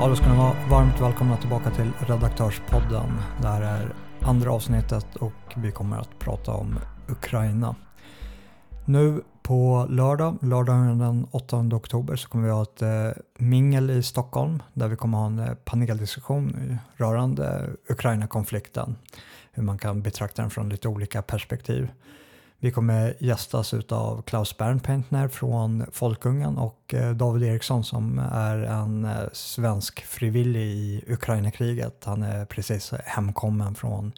Ja, då ska ni vara varmt välkomna tillbaka till Redaktörspodden. Det här är andra avsnittet och vi kommer att prata om Ukraina. Nu på lördag, lördagen den 8 oktober, så kommer vi ha ett eh, mingel i Stockholm där vi kommer ha en eh, paneldiskussion rörande Ukraina-konflikten. Hur man kan betrakta den från lite olika perspektiv. Vi kommer gästas av Klaus Bernpentner från Folkungen och eh, David Eriksson som är en eh, svensk frivillig i Ukraina-kriget. Han är precis hemkommen från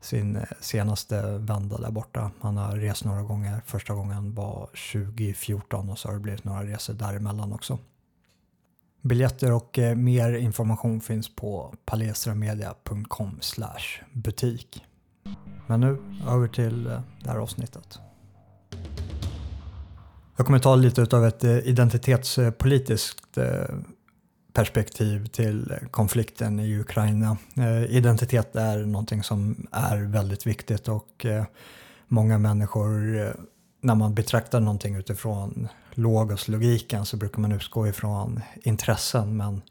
sin eh, senaste vända där borta. Han har rest några gånger. Första gången var 2014 och så har det blivit några resor däremellan också. Biljetter och mer information finns på palestramedia.com butik. Men nu över till eh, det här avsnittet. Jag kommer ta lite av ett eh, identitetspolitiskt eh, perspektiv till konflikten i Ukraina. Identitet är någonting som är väldigt viktigt och många människor när man betraktar någonting utifrån logos-logiken så brukar man utgå ifrån intressen men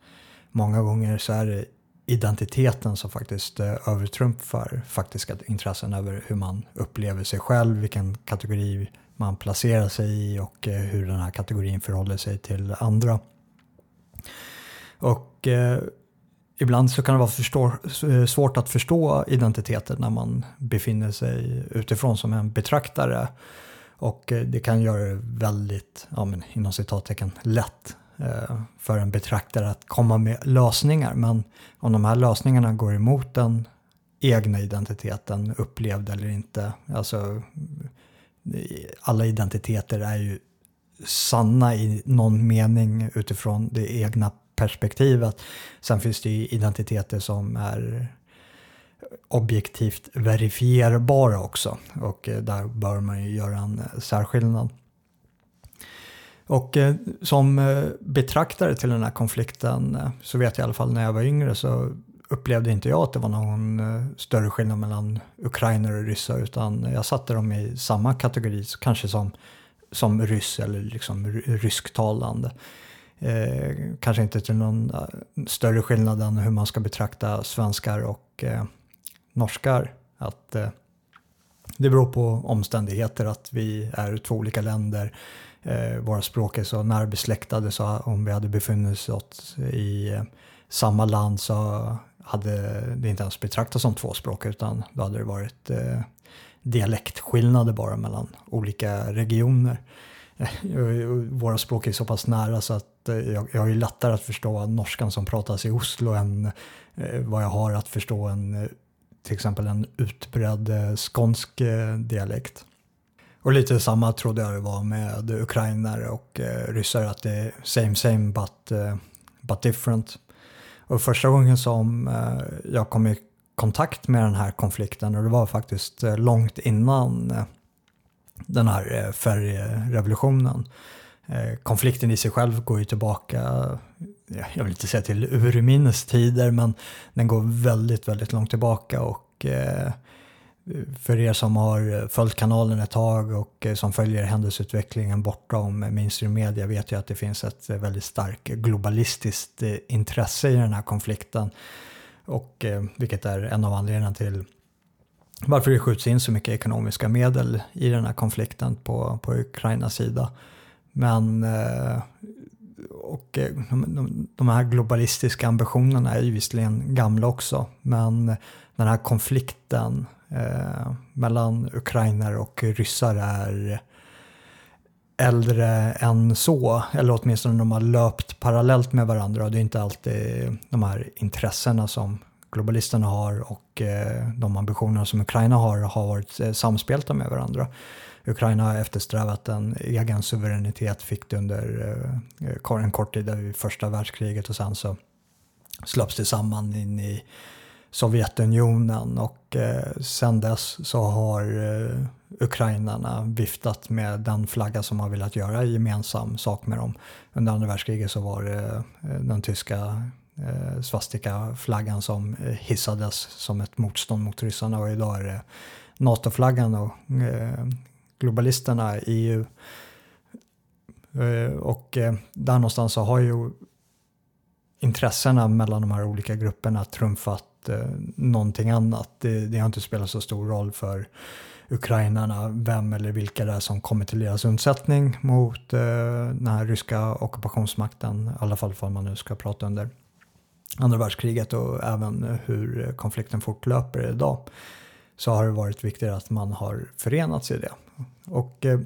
många gånger så är det identiteten som faktiskt eh, övertrumfar faktiska intressen över hur man upplever sig själv, vilken kategori man placerar sig i och eh, hur den här kategorin förhåller sig till andra. Och eh, ibland så kan det vara förstå, eh, svårt att förstå identiteten när man befinner sig utifrån som en betraktare. Och eh, det kan göra det väldigt, ja, men, inom citattecken, lätt Eh, för en betraktare att komma med lösningar. Men om de här lösningarna går emot den egna identiteten, upplevd eller inte. Alltså, alla identiteter är ju sanna i någon mening utifrån det egna perspektivet. Sen finns det ju identiteter som är objektivt verifierbara också och eh, där bör man ju göra en särskillnad. Och eh, som eh, betraktare till den här konflikten eh, så vet jag i alla fall när jag var yngre så upplevde inte jag att det var någon eh, större skillnad mellan ukrainer och ryssar utan jag satte dem i samma kategori, kanske som, som ryss eller liksom rysktalande. Eh, kanske inte till någon eh, större skillnad än hur man ska betrakta svenskar och eh, norskar. Att, eh, det beror på omständigheter att vi är två olika länder eh, våra språk är så närbesläktade så om vi hade befunnit oss i eh, samma land så hade det inte ens betraktats som två språk utan då hade det varit eh, dialektskillnader bara mellan olika regioner. Eh, våra språk är så pass nära så att eh, jag, jag har ju lättare att förstå norskan som pratas i Oslo än eh, vad jag har att förstå en eh, till exempel en utbredd eh, skånsk eh, dialekt. Och lite samma trodde jag det var med ukrainare och eh, ryssar, att det är same same but, eh, but different. Och första gången som eh, jag kom i kontakt med den här konflikten, och det var faktiskt eh, långt innan den här färgrevolutionen. konflikten i sig själv går ju tillbaka, jag vill inte säga till urminnes tider, men den går väldigt, väldigt långt tillbaka och eh, för er som har följt kanalen ett tag och eh, som följer händelseutvecklingen bortom mainstream media vet ju att det finns ett väldigt starkt globalistiskt eh, intresse i den här konflikten. Och, vilket är en av anledningarna till varför det skjuts in så mycket ekonomiska medel i den här konflikten på, på Ukrainas sida. Men och eh, de här globalistiska ambitionerna är ju visserligen gamla också, men den här konflikten eh, mellan ukrainare och ryssar är äldre än så, eller åtminstone de har löpt parallellt med varandra och det är inte alltid de här intressena som globalisterna har och eh, de ambitionerna som Ukraina har har varit eh, samspelta med varandra. Ukraina har eftersträvat en egen suveränitet, fick det under eh, eh en kort tid i första världskriget och sen så slöps det samman in i Sovjetunionen och eh, sen dess så har eh, ukrainarna viftat med den flagga som har velat göra gemensam sak med dem. Under andra världskriget så var det eh, den tyska eh, svastika-flaggan som eh, hissades som ett motstånd mot ryssarna och idag är det NATO-flaggan och eh, globalisterna globalisterna, EU. Eh, och eh, där någonstans så har ju intressena mellan de här olika grupperna trumfat eh, någonting annat. Det, det har inte spelat så stor roll för ukrainarna vem eller vilka det är som kommer till deras undsättning mot den här ryska ockupationsmakten, i alla fall om man nu ska prata under andra världskriget och även hur konflikten fortlöper idag så har det varit viktigare att man har förenats i det. Och eh,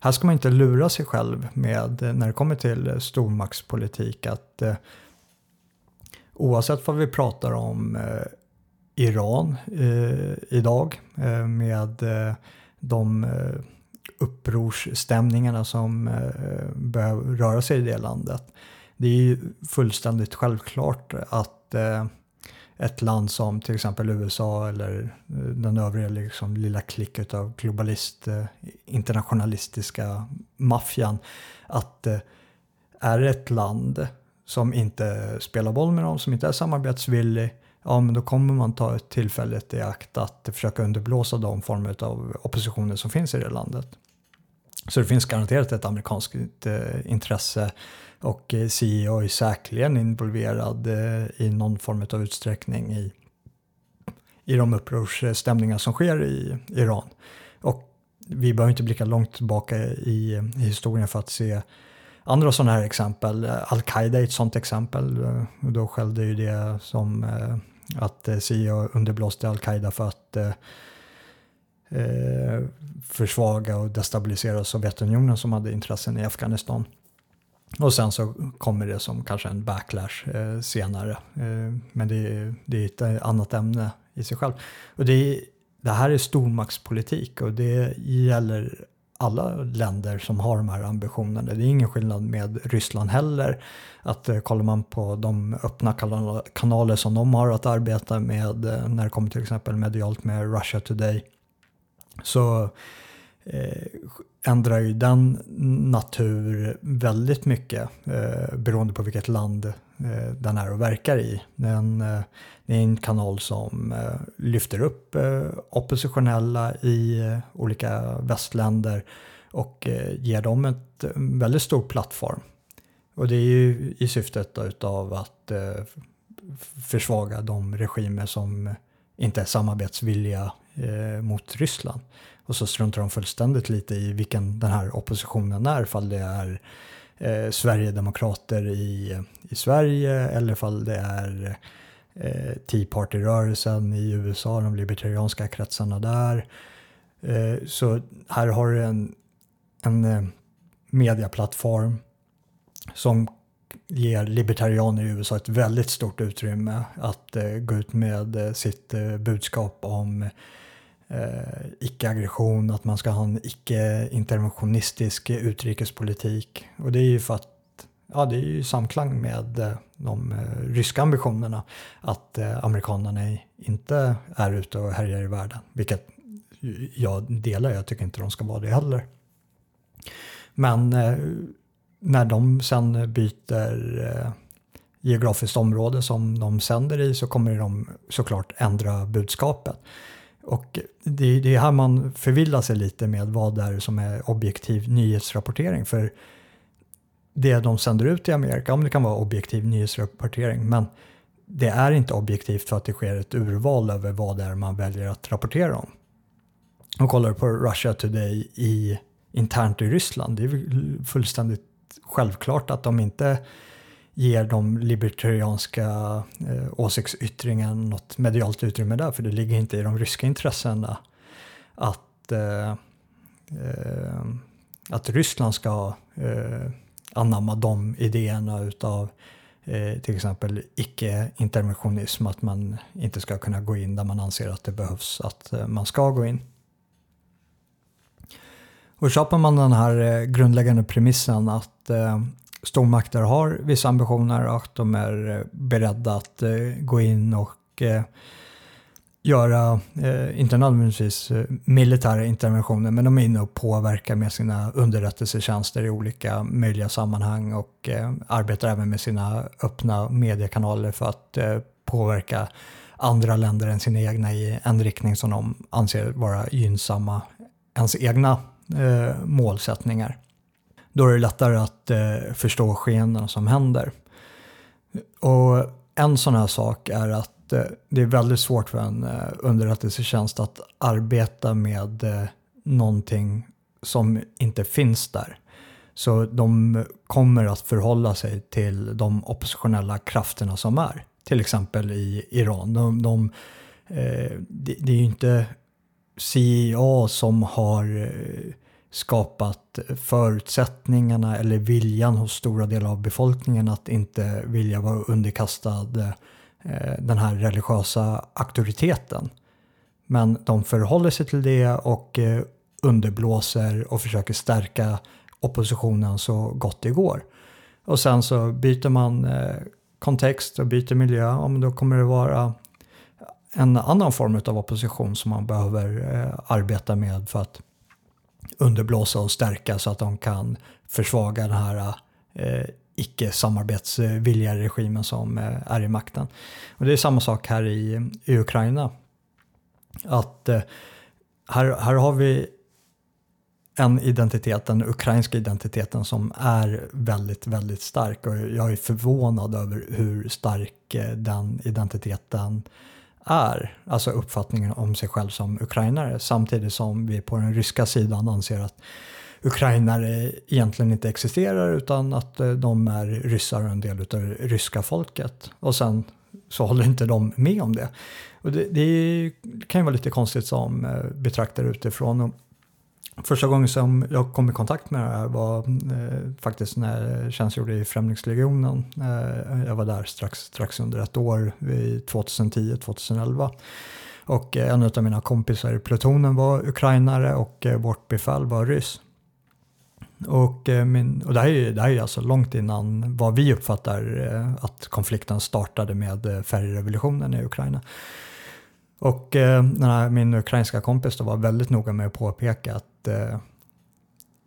här ska man inte lura sig själv med när det kommer till eh, stormaktspolitik att eh, oavsett vad vi pratar om Iran idag med de upprorsstämningarna som behöver röra sig i det landet. Det är ju fullständigt självklart att eh, ett land som till exempel USA eller eh, den övriga liksom, lilla klick av globalist, eh, internationalistiska maffian, att eh, är det ett land som inte spelar boll med dem, som inte är samarbetsvillig, ja men då kommer man ta tillfället i akt att försöka underblåsa de former av oppositioner som finns i det landet. Så det finns garanterat ett amerikanskt eh, intresse och eh, CEO är säkerligen involverad eh, i någon form av utsträckning i, i de upprorsstämningar som sker i Iran. Och vi behöver inte blicka långt tillbaka i, i historien för att se andra sådana här exempel. Al-Qaida är ett sådant exempel. Eh, då skällde ju det som att CIA underblåste al-Qaida för att eh, försvaga och destabilisera Sovjetunionen som hade intressen i Afghanistan. Och sen så kommer det som kanske en backlash eh, senare. Eh, men det, det, är ett eh, annat ämne i sig själv. Och det, det här är stormaktspolitik och det gäller alla länder som har de här ambitionerna. Det är ingen skillnad med Ryssland heller. Att eh, kollar man på de öppna kanaler som de har att arbeta med eh, när det kommer till exempel medialt med Russia Today så eh, Eh, ändrar ju den natur väldigt mycket eh, beroende på vilket land eh, den är och verkar i. Den, eh, det är en kanal som eh, lyfter upp eh, oppositionella i eh, olika västländer och eh, ger dem ett eh, väldigt stor plattform. Och det är ju i syftet av att försvaga de regimer som inte är samarbetsvilliga eh, mot Ryssland. Och så struntar de fullständigt lite i vilken den här oppositionen är, ifall det är eh, Sverigedemokrater i, i Sverige eller ifall det är eh, Tea Party-rörelsen i USA, de libertarianska kretsarna där. Eh, så här har du en, en eh, mediaplattform som ger libertarianer i USA ett väldigt stort utrymme att eh, gå ut med eh, sitt eh, budskap om eh, icke-aggression, att man ska ha en icke-interventionistisk utrikespolitik. Och det är ju för att ja, det är ju samklang med eh, de eh, ryska ambitionerna att eh, amerikanerna inte är ute och härjar i världen, vilket jag delar, jag tycker inte de ska vara det heller. Men eh, när de sen byter eh, geografiskt område som de sänder i så kommer de såklart ändra budskapet. Och det, det är här man förvillar sig lite med vad det är som är objektiv nyhetsrapportering. För det de sänder ut i Amerika, om det kan vara objektiv nyhetsrapportering, men det är inte objektivt för att det sker ett urval över vad det är man väljer att rapportera om. Och kollar på Russia Today i, internt i Ryssland, det är fullständigt självklart att de inte ger de libertarianska eh, åsiktsyttringarna något medialt utrymme där, för det ligger inte i de ryska intressena att, eh, eh, att Ryssland ska eh, anamma de idéerna utav eh, till exempel icke-interventionism, att man inte ska kunna gå in där man anser att det behövs att eh, man ska gå in. Och köper man den här eh, grundläggande premissen att eh, stormakter har vissa ambitioner och att de är eh, beredda att eh, gå in och eh, göra, eh, inte nödvändigtvis eh, militära interventioner, men de är inne och påverkar med sina underrättelsetjänster i olika möjliga sammanhang och eh, arbetar även med sina öppna mediekanaler för att eh, påverka andra länder än sina egna i en riktning som de anser vara gynnsamma ens egna eh, målsättningar. Då är det lättare att eh, förstå skeendena som händer. Och en sån här sak är att eh, det är väldigt svårt för en eh, underrättelsetjänst att arbeta med eh, någonting som inte finns där. Så de kommer att förhålla sig till de oppositionella krafterna som är. Till exempel i Iran. De, de, eh, det, det är ju inte CIA som har eh, skapat förutsättningarna eller viljan hos stora delar av befolkningen att inte vilja vara underkastad eh, den här religiösa auktoriteten. Men de förhåller sig till det och eh, underblåser och försöker stärka oppositionen så gott det går. Och sen så byter man eh, kontext och byter miljö, ja, då kommer det vara en annan form av opposition som man behöver arbeta med för att underblåsa och stärka så att de kan försvaga den här eh, icke samarbetsvilliga regimen som eh, är i makten. Och det är samma sak här i, i Ukraina. Att eh, här, här har vi en identitet, den ukrainska identiteten som är väldigt, väldigt stark och jag är förvånad över hur stark eh, den identiteten är, alltså uppfattningen om sig själv som ukrainare, samtidigt som vi på den ryska sidan anser att ukrainare egentligen inte existerar utan att eh, de är ryssar och en del av det ryska folket. Och sen så håller inte de med om det. Och det, det kan ju vara lite konstigt som eh, betraktare utifrån. Första gången som jag kom i kontakt med det här var eh, faktiskt när jag tjänstgjorde i Främlingslegionen. Eh, jag var där strax, strax under ett år, 2010-2011. Och eh, en av mina kompisar i plutonen var ukrainare och eh, vårt befäl var ryss. Och, eh, min, och det, här är, det här är alltså långt innan vad vi uppfattar att konflikten startade med färgrevolutionen i Ukraina. Och eh, här, min ukrainska kompis då var väldigt noga med att påpeka att, eh,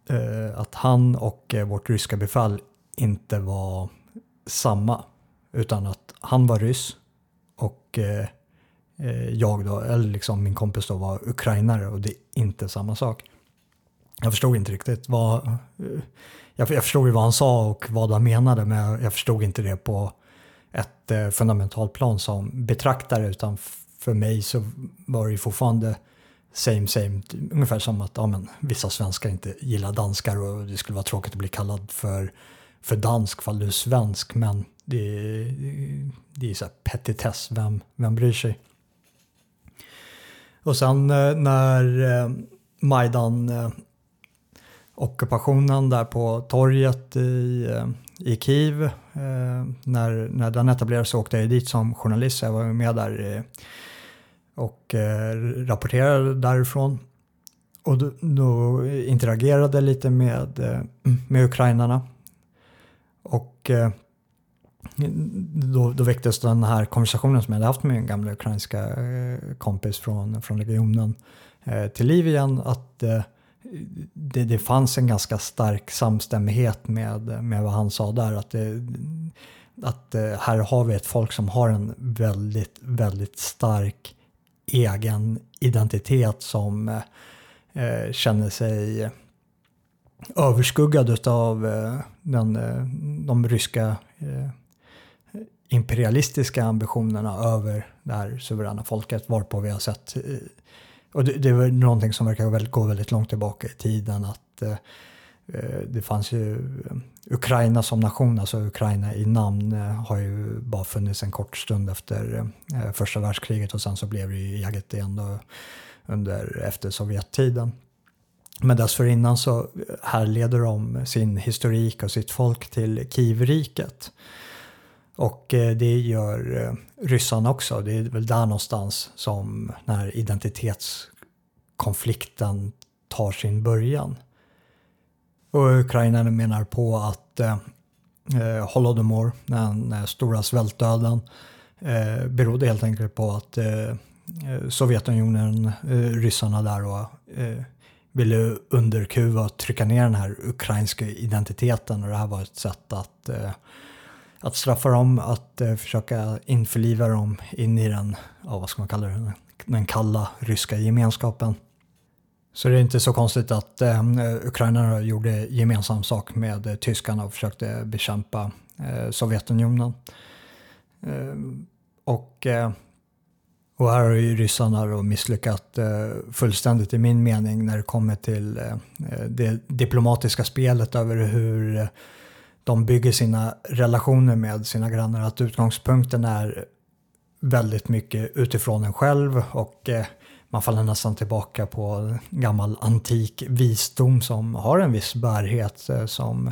eh att han och eh, vårt ryska befäl inte var samma. Utan att han var ryss och eh, eh, jag då, eller liksom min kompis då var ukrainare och det är inte samma sak. Jag förstod inte riktigt vad, jag, jag förstod ju vad han sa och vad han menade men jag förstod inte det på ett fundamentalt plan som betraktare utan för mig så var det ju fortfarande same same, ungefär som att ja, men, vissa svenskar inte gillar danskar och det skulle vara tråkigt att bli kallad för, för dansk fall du är svensk men det, det är så här petitess, vem, vem bryr sig? Och sen eh, när eh, Majdan-ockupationen eh, där på torget i, i Kiev. när, när den etablerades så åkte jag dit som journalist. Jag var med där och eh, rapporterade därifrån. Och då, då interagerade lite med, eh, med ukrainarna. Och eh, då, då väcktes den här konversationen som jag hade haft med min gamla ukrainska eh, kompis från, från legionen till liv igen. Att det, det fanns en ganska stark samstämmighet med, med vad han sa där. Att, det, att här har vi ett folk som har en väldigt, väldigt stark egen identitet som eh, känner sig överskuggad av eh, den, eh, de ryska eh, imperialistiska ambitionerna över det här suveräna folket varpå vi har sett eh, och det, det är någonting som verkar gå väldigt långt tillbaka i tiden att Eh, Eh, det fanns ju eh, Ukraina som nation, alltså Ukraina i namn eh, har ju bara funnits en kort stund efter första världskriget och sen så blev det ju eget igen då under, efter Sovjettiden. Men dessförinnan så härleder de sin historik och sitt folk till Kievriket. Och det gör ryssarna också. Det är väl där någonstans som den här identitetskonflikten tar sin början. Och ukrainarna menar på att eh, eh Holodomor, den den stora svältdöden, eh, berodde helt enkelt på att eh, eh Sovjetunionen, eh, ryssarna där och eh, ville underkuva och trycka ner den här ukrainska identiteten och det här var ett sätt att, att straffa dem, att försöka införliva dem in i den, ja, vad ska man kalla det, den kalla ryska gemenskapen. Så det är inte så konstigt att eh, ukrainarna gjorde gemensam sak med eh, tyskarna och försökte bekämpa eh, Sovjetunionen. Eh, och, eh, och här har ju ryssarna då misslyckat eh, fullständigt i min mening när det kommer till det diplomatiska spelet över hur de bygger sina relationer med sina grannar. Att utgångspunkten är väldigt mycket utifrån en själv och man faller nästan tillbaka på gammal antik visdom som har en viss bärhet. Eh, som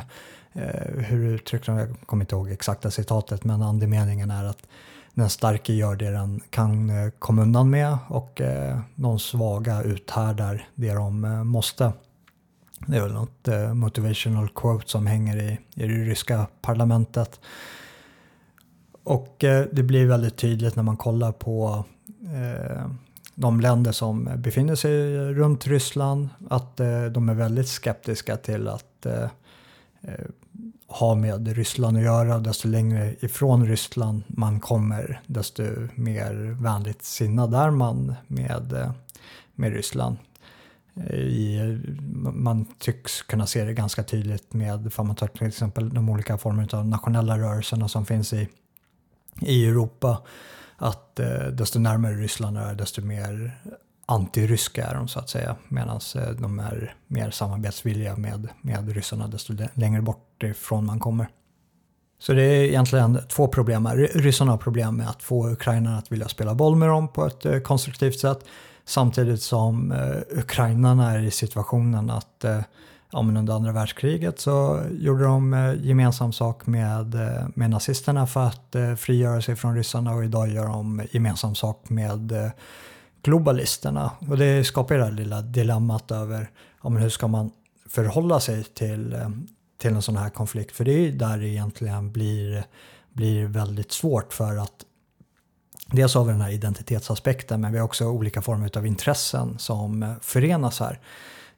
eh, hur uttryckte de, jag kommer inte ihåg exakta citatet, men andemeningen är att den starke gör det den kan eh, komma undan med och eh, de svaga uthärdar det de eh, måste. Det är väl något motivational quote som hänger i, i det ryska parlamentet. Och det blir väldigt tydligt när man kollar på eh, de länder som befinner sig runt Ryssland att eh, de är väldigt skeptiska till att eh, eh, ha med Ryssland att göra. Desto längre ifrån Ryssland man kommer desto mer vänligt sinnad är man med, eh, med Ryssland. Eh, I, man tycks kunna se det ganska tydligt med, om man tar till exempel de olika former av nationella rörelserna som finns i, i Europa att eh, desto närmare Ryssland är desto mer antiryska är de så att säga. Medan eh, de är mer samarbetsvilliga med, med ryssarna desto längre bort ifrån man kommer. Så det är egentligen två problem. Ryssarna har problem med att få ukrainarna att vilja spela boll med dem på ett eh, konstruktivt sätt. Samtidigt som eh, ukrainarna är i situationen att eh, ja, men under andra världskriget så gjorde de eh, gemensam sak med, eh, med nazisterna för att eh, frigöra sig från ryssarna och idag gör de gemensam sak med globalisterna. Och det skapar det här lilla dilemmat över ja, men hur ska man förhålla sig till, till en sån här konflikt. För det är ju där det egentligen blir, blir väldigt svårt för att Dels har vi den här identitetsaspekten men vi har också olika former av intressen som förenas här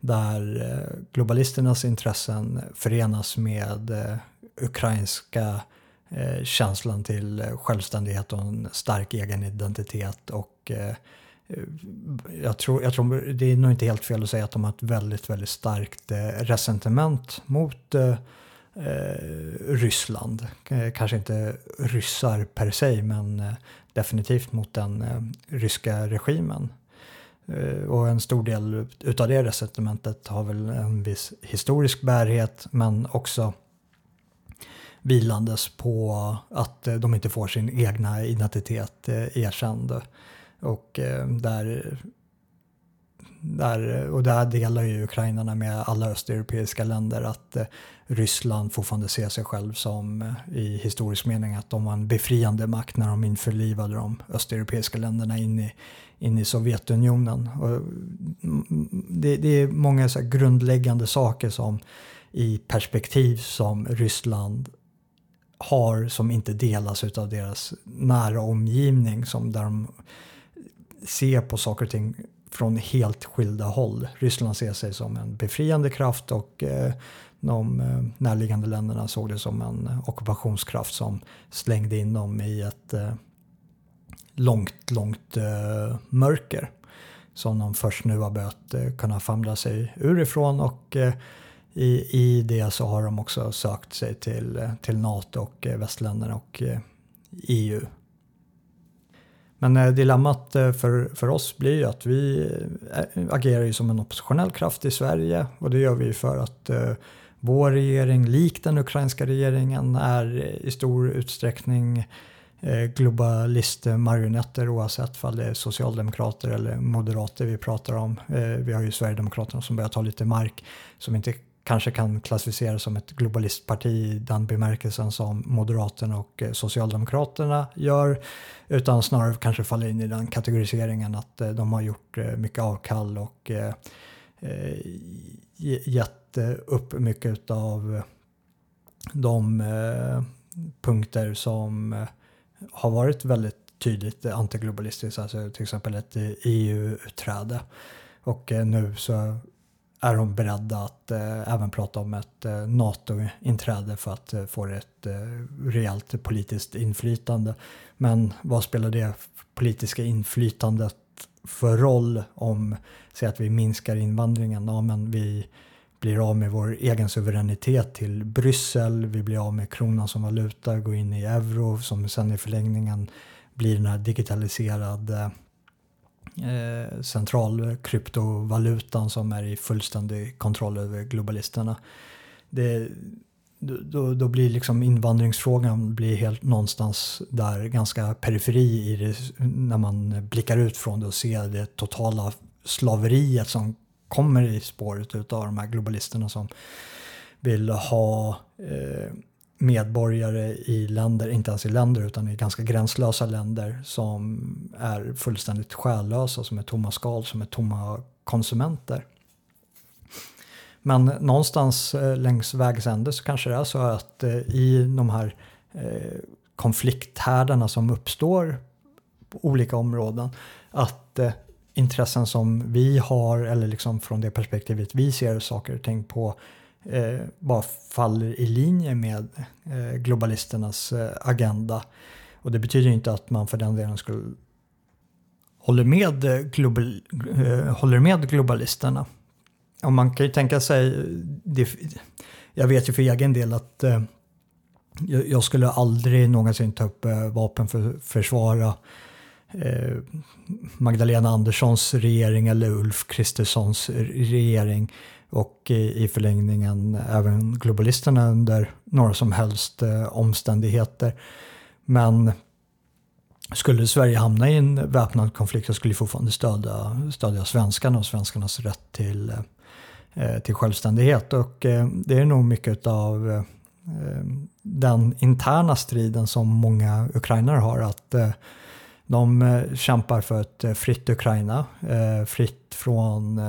där eh, globalisternas intressen förenas med eh, ukrainska eh, känslan till självständighet och en stark egen identitet. Och jag tror, jag tror det är nog inte helt fel att säga att de har ett väldigt, väldigt starkt resentiment mot Ryssland. Kanske inte ryssar per se men definitivt mot den ryska regimen. Eh, och en stor del utav det resentimentet har väl en viss historisk bärighet men också vilandes på att eh, de inte får sin egna identitet eh, erkänd. Och där, där, och där delar ju ukrainarna med alla östeuropeiska länder att eh, Ryssland fortfarande ser sig själv som eh, i historisk mening att de var en befriande makt när de införlivade de östeuropeiska länderna in i in i Sovjetunionen. Och mm, mm, det, det är många så grundläggande saker som i perspektiv som Ryssland har som inte delas av deras nära omgivning som där de ser på saker och ting från helt skilda håll. Ryssland ser sig som en befriande kraft och eh, de eh, närliggande länderna såg det som en ockupationskraft som slängde in dem i ett eh, långt, långt mörker som de först nu har börjat kunna famla sig ur ifrån och i, i det så har de också sökt sig till, till NATO och västländerna och EU. Men eh, dilemmat eh, för, för oss blir ju att vi eh, agerar ju som en oppositionell kraft i Sverige och det gör vi för att vår regering, likt den ukrainska regeringen, är i stor utsträckning globalistmarionetter oavsett om det är socialdemokrater eller moderater vi pratar om. Vi har ju Sverigedemokraterna som börjar ta lite mark som inte kanske kan klassificeras som ett globalistparti i den bemärkelsen som Moderaterna och eh, Socialdemokraterna gör. Utan snarare kanske faller in i den kategoriseringen att eh, de har gjort eh, mycket avkall och gett upp mycket av de punkter som har varit väldigt tydligt antiglobalistiskt, alltså till exempel ett e EU-utträde. Och nu så är de beredda att eh, även prata om ett eh, NATO-inträde för att eh, få ett eh, rejält politiskt inflytande. Men vad spelar det politiska inflytandet för roll om, säg att vi minskar invandringen, ja men vi blir av med vår egen suveränitet till Bryssel, vi blir av med kronan som valuta, går in i euro som sen i förlängningen blir den här digitaliserade eh, centralkryptovalutan som är i fullständig kontroll över globalisterna. Det, då, då blir liksom invandringsfrågan blir helt någonstans där ganska periferi i det, när man blickar ut från det och ser det totala slaveriet som kommer i spåret av de här globalisterna som vill ha eh, medborgare i länder, inte ens i länder utan i ganska gränslösa länder som är fullständigt själlösa, som är tomma skal, som är tomma konsumenter. Men någonstans eh, längs vägs ände så kanske det är så att eh, i de här eh, konflikthärdarna som uppstår på olika områden att intressen som vi har eller liksom från det perspektivet vi ser saker och ting på eh, bara faller i linje med eh, globalisternas eh, agenda. Och det betyder inte att man för den delen skulle håller med, eh, global, eh, håller med globalisterna. Och man kan ju tänka sig, det, jag vet ju för egen del att eh, jag skulle aldrig någonsin ta upp eh, vapen för att försvara eh, Eh, Magdalena Anderssons regering eller Ulf Kristerssons regering och i, förlängningen även globalisterna under några som helst eh, omständigheter. Men skulle Sverige hamna i en väpnad konflikt så skulle vi fortfarande stödja, stödja svenskarna och svenskarnas rätt till eh, till självständighet. Och det är nog mycket av den interna striden som många ukrainare har. att de eh, kämpar för ett eh, fritt Ukraina, eh, fritt från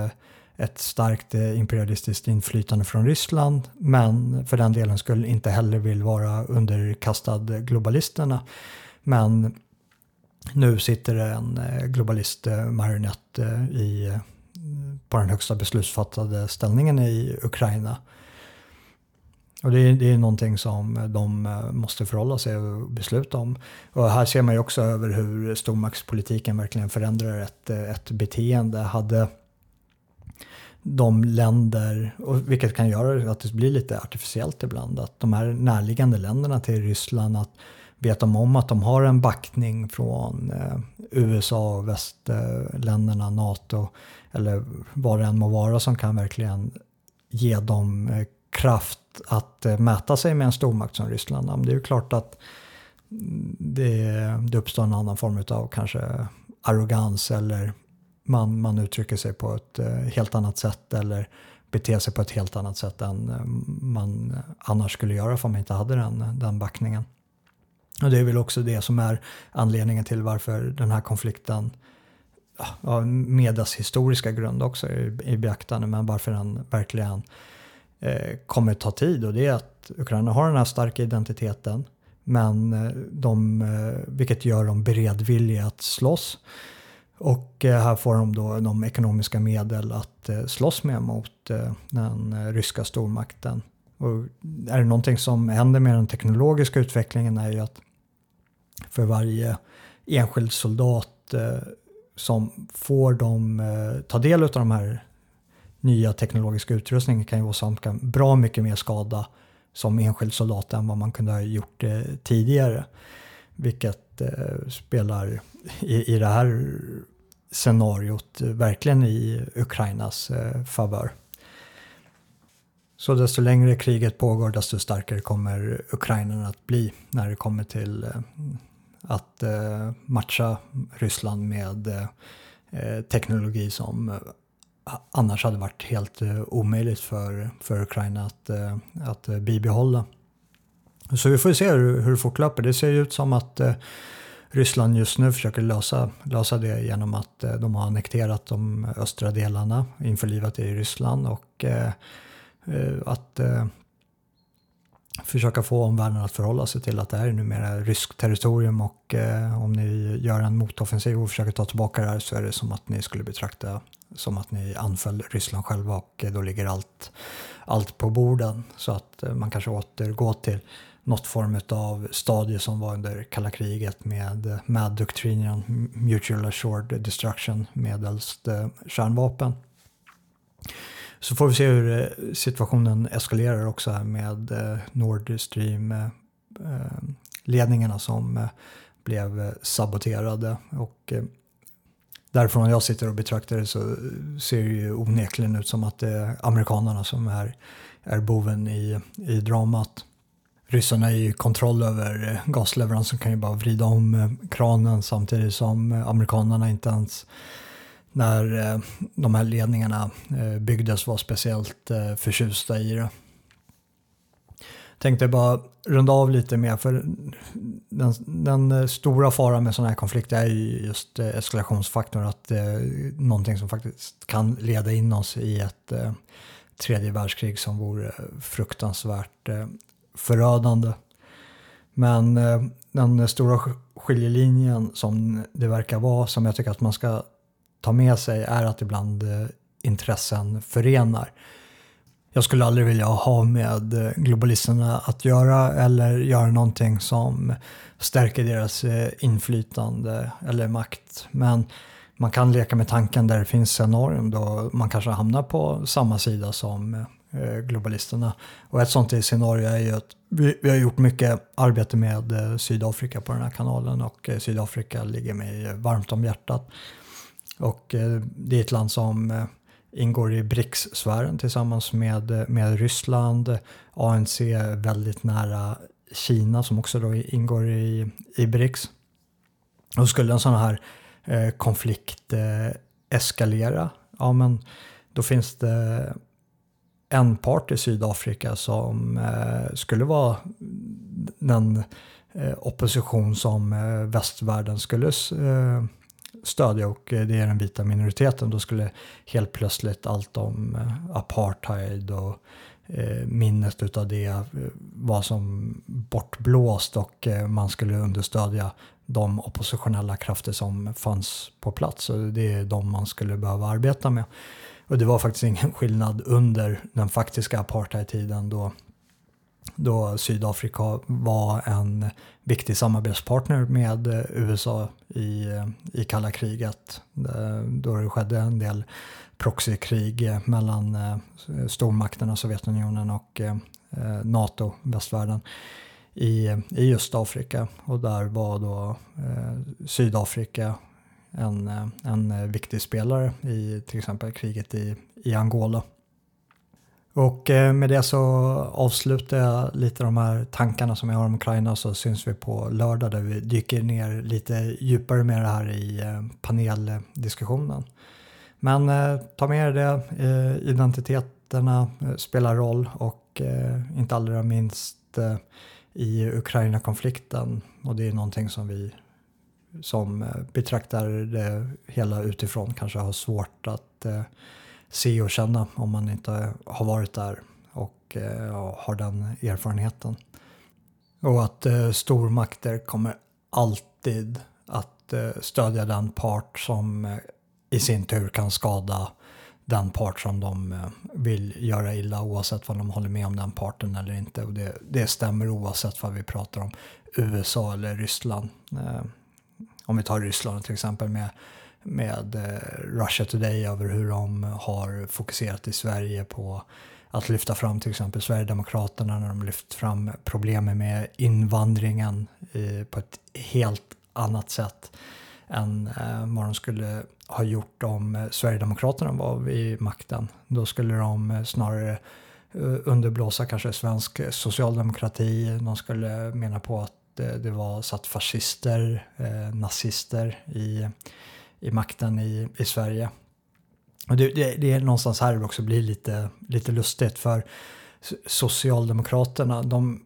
ett starkt imperialistiskt inflytande från Ryssland men för den delen skulle inte heller vill vara underkastad globalisterna. Men nu sitter en globalist marionett i på den högsta beslutsfattade ställningen i Ukraina. Och det är, det är någonting som de eh, måste förhålla sig och besluta om. Och här ser man ju också över hur stormaktspolitiken verkligen förändrar ett, eh, ett beteende. Hade de länder, och vilket kan göra att det blir lite artificiellt ibland, att de här närliggande länderna till Ryssland, att vet de om att de har en backning från eh, USA och västländerna, NATO eller vad det än må vara som kan verkligen ge dem kraft att eh, mäta sig med en stormakt som Ryssland. Men det är ju klart att det, det uppstår en annan form av kanske arrogans eller man, man uttrycker sig på ett eh, helt annat sätt eller beter sig på ett helt annat sätt än eh, man annars skulle göra om man inte hade den, den backningen. Och det är väl också det som är anledningen till varför den här konflikten ja, med dess historiska grund också i, i beaktande, men varför den verkligen Eh, kommer ta tid. Och det är att Ukraina har den här starka identiteten, men eh, de, eh, vilket gör dem beredvilliga att slåss. Och eh, här får de då de ekonomiska medel att eh, slåss med mot eh, den eh, ryska stormakten. Och är det någonting som händer med den teknologiska utvecklingen är ju att för varje enskild soldat som får dem eh, ta del av de här nya teknologiska utrustning kan ju åsamka bra mycket mer skada som enskild soldat än vad man kunde ha gjort eh, tidigare. Vilket eh, spelar i, i det här scenariot eh, verkligen i Ukrainas eh, favör. Så desto längre kriget pågår desto starkare kommer ukrainarna att bli när det kommer till eh, att eh, matcha Ryssland med eh, eh teknologi som eh, annars hade varit helt eh, omöjligt för, för Ukraina att, eh, att eh, bibehålla. Så vi får se hur, hur det fortlöper. Det ser ju ut som att eh, Ryssland just nu försöker lösa, lösa det genom att eh, de har annekterat de östra delarna, införlivat det i Ryssland och att försöka få omvärlden att förhålla sig till att det här är numera ryskt territorium och eh, om ni gör en motoffensiv och försöker ta tillbaka det här så är det som att ni skulle betrakta som att ni anföll Ryssland själva och eh, då ligger allt, allt på borden. Så att eh, man kanske återgår till något form av stadie som var under kalla kriget med eh, MAD doktrinen, Mutual Assured Destruction medelst kärnvapen. Så får vi se hur situationen eskalerar också här med Nord Stream-ledningarna som blev saboterade. Och därifrån jag sitter och betraktar det så ser det ju onekligen ut som att det är amerikanerna som är, är boven i, i dramat. Ryssarna är i kontroll över eh, gasleveransen kan ju bara vrida om eh, kranen samtidigt som eh, amerikanerna inte ens när de här ledningarna byggdes var speciellt förtjusta i det. Tänkte bara runda av lite mer för den, den eh, stora faran med sådana här konflikter är ju just eh, eskalationsfaktorn. Att det är någonting som faktiskt kan leda in oss i ett eh, tredje världskrig som vore fruktansvärt förödande. Men den stora skiljelinjen som det verkar vara, som jag tycker att man ska ta med sig är att ibland eh, intressen förenar. Jag skulle aldrig vilja ha med eh, globalisterna att göra eller göra någonting som stärker deras eh, inflytande eller makt. Men man kan leka med tanken där det finns scenarion då man kanske hamnar på samma sida som eh, globalisterna. Och ett sånt scenario är ju att vi, vi, har gjort mycket arbete med Sydafrika på den här kanalen och Sydafrika ligger mig varmt om hjärtat. Och det är ett land som ingår i BRICS-sfären tillsammans med, med Ryssland. ANC är väldigt nära Kina som också då ingår i, i BRICS. Och skulle en sån här eh, konflikt eh, eskalera, ja men då finns det en part i Sydafrika som eh, skulle vara den eh, opposition som eh, västvärlden skulle eh, stödja och eh, det är den vita minoriteten. Då skulle helt plötsligt allt om eh, apartheid och eh, minnet utav det var som bortblåst och man skulle understödja de oppositionella krafter som fanns på plats. Och det är de man skulle behöva arbeta med. Och det var faktiskt ingen skillnad under den faktiska apartheidtiden då då Sydafrika var en viktig samarbetspartner med USA i, i kalla kriget. Då det skedde en del proxykrig mellan eh, stormakterna Sovjetunionen och eh, NATO, västvärlden, i, i just Afrika. Och där var då eh, Sydafrika en, en viktig spelare i till exempel kriget i, i Angola. Och eh, med det så avslutar jag lite de här tankarna som jag har om Ukraina så syns vi på lördag där vi dyker ner lite djupare med det här i eh, paneldiskussionen. Men eh, ta med er det, eh, identiteterna spelar roll och inte allra minst i Ukraina-konflikten och det är någonting som vi som betraktar det hela utifrån kanske har svårt att se och känna om man inte har varit där och eh, har den erfarenheten. Och att eh, stormakter kommer alltid att eh, stödja den part som eh, i sin tur kan skada den part som de eh, vill göra illa oavsett vad de håller med om den parten eller inte. Och det, det stämmer oavsett vad vi pratar om USA eller Ryssland. Eh, om vi tar Ryssland till exempel med med eh, Russia Today över hur de har fokuserat i Sverige på att lyfta fram till exempel Sverigedemokraterna när de lyft fram problemen med invandringen eh, på ett helt annat sätt än eh, vad de skulle ha gjort om Sverigedemokraterna var vid makten. Då skulle de snarare underblåsa kanske svensk socialdemokrati. De skulle mena på att det var satt fascister, nazister i i makten i, i Sverige. Och det, det, det är någonstans här det också blir lite, lite lustigt för Socialdemokraterna, de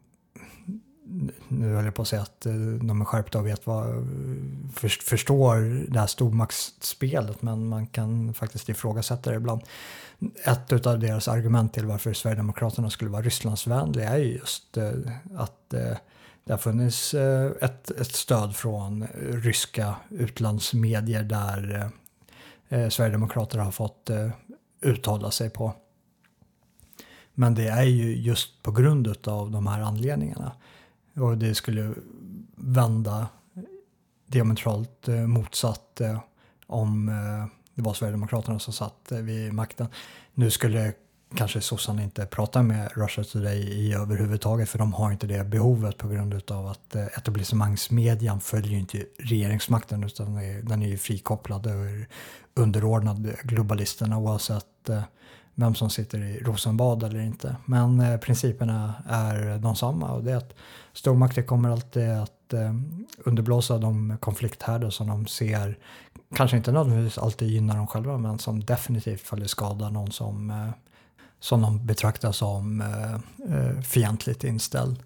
nu höll jag på att säga att eh, de är skärpta och vet vad, förstår det här stormaktsspelet men man kan faktiskt ifrågasätta det ibland. Ett av deras argument till varför Sverigedemokraterna skulle vara Rysslandsvänliga är just eh, att eh, det har funnits eh, ett, ett stöd från ryska utlandsmedier där eh, eh, Sverigedemokraterna Sverigedemokrater har fått uttala sig på. Men det är ju just på grund av de här anledningarna. Och det skulle vända diametralt motsatt om det var Sverigedemokraterna som satt vid makten. Nu skulle kanske sossarna inte pratar med Russia Today i överhuvudtaget för de har inte det behovet på grund av att eh, etablissemangsmedian följer inte regeringsmakten utan den är ju frikopplad och underordnad globalisterna oavsett eh, vem som sitter i Rosenbad eller inte. Men eh, principerna är de samma och det är att stormakter kommer alltid att underblåsa de konflikthärdar som de ser, kanske inte nödvändigtvis alltid gynnar dem själva, men som definitivt följer skada någon som, eh, som de betraktar som eh, eh, fientligt inställd.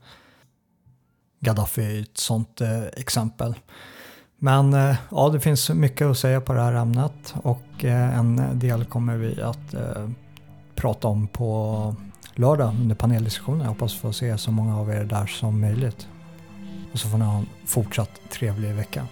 Gaddafi är ett sånt eh, exempel. Men eh, ja, det finns mycket att säga på det här ämnet och en del kommer vi att prata om på lördag under paneldiskussionen. Jag hoppas få se så många av er där som möjligt. Och så får ni ha en fortsatt trevlig vecka.